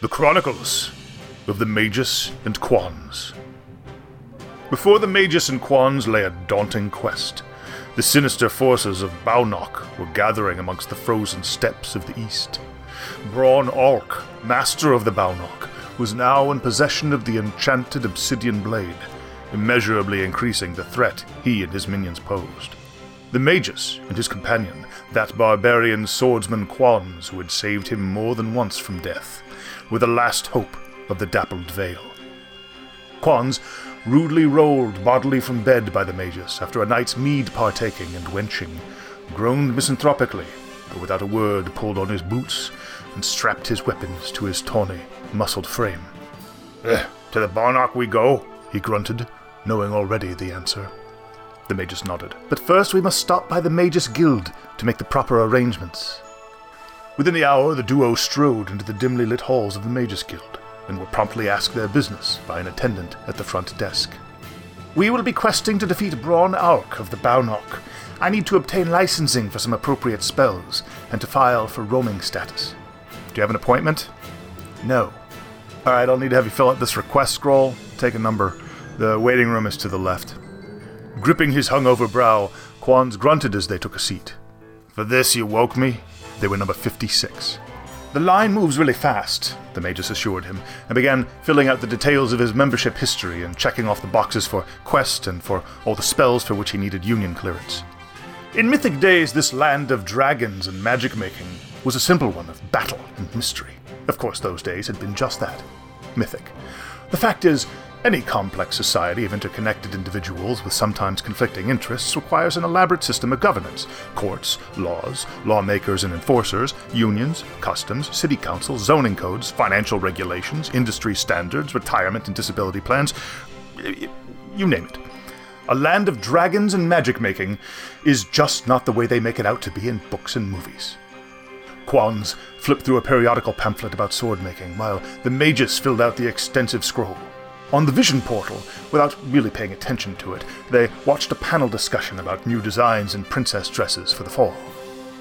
The Chronicles of the Magus and Quanz. Before the Magus and Quanz lay a daunting quest. The sinister forces of Baunok were gathering amongst the frozen steppes of the east. Braun Alk, master of the Baunok, was now in possession of the enchanted obsidian blade, immeasurably increasing the threat he and his minions posed. The Magus and his companion, that barbarian swordsman Quanz who had saved him more than once from death, were the last hope of the dappled Vale. Quanz rudely rolled bodily from bed by the Magus after a night's mead partaking and wenching, groaned misanthropically, but without a word pulled on his boots and strapped his weapons to his tawny, muscled frame. Eh, to the Barnock we go, he grunted, knowing already the answer. The Magus nodded. But first we must stop by the Magus Guild to make the proper arrangements. Within the hour, the duo strode into the dimly lit halls of the Magus Guild and were promptly asked their business by an attendant at the front desk. We will be questing to defeat Braun Auk of the Baunok. I need to obtain licensing for some appropriate spells and to file for roaming status. Do you have an appointment? No. Alright, I'll need to have you fill out this request scroll. Take a number. The waiting room is to the left. Gripping his hungover brow, Quanz grunted as they took a seat. For this you woke me? They were number 56. The line moves really fast, the Magus assured him, and began filling out the details of his membership history and checking off the boxes for quest and for all the spells for which he needed union clearance. In mythic days, this land of dragons and magic making was a simple one of battle and mystery. Of course, those days had been just that mythic. The fact is, any complex society of interconnected individuals with sometimes conflicting interests requires an elaborate system of governance courts, laws, lawmakers and enforcers, unions, customs, city councils, zoning codes, financial regulations, industry standards, retirement and disability plans you name it. A land of dragons and magic making is just not the way they make it out to be in books and movies. Quanz flipped through a periodical pamphlet about sword making, while the magus filled out the extensive scroll. On the Vision portal, without really paying attention to it, they watched a panel discussion about new designs and princess dresses for the fall.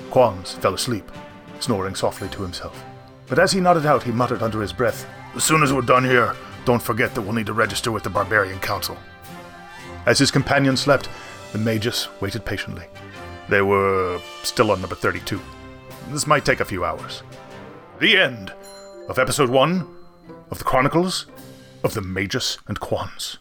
Quanz fell asleep, snoring softly to himself. But as he nodded out, he muttered under his breath, As soon as we're done here, don't forget that we'll need to register with the Barbarian Council. As his companion slept, the Magus waited patiently. They were still on number 32. This might take a few hours. The end of episode 1 of the Chronicles of the Magus and Quanz.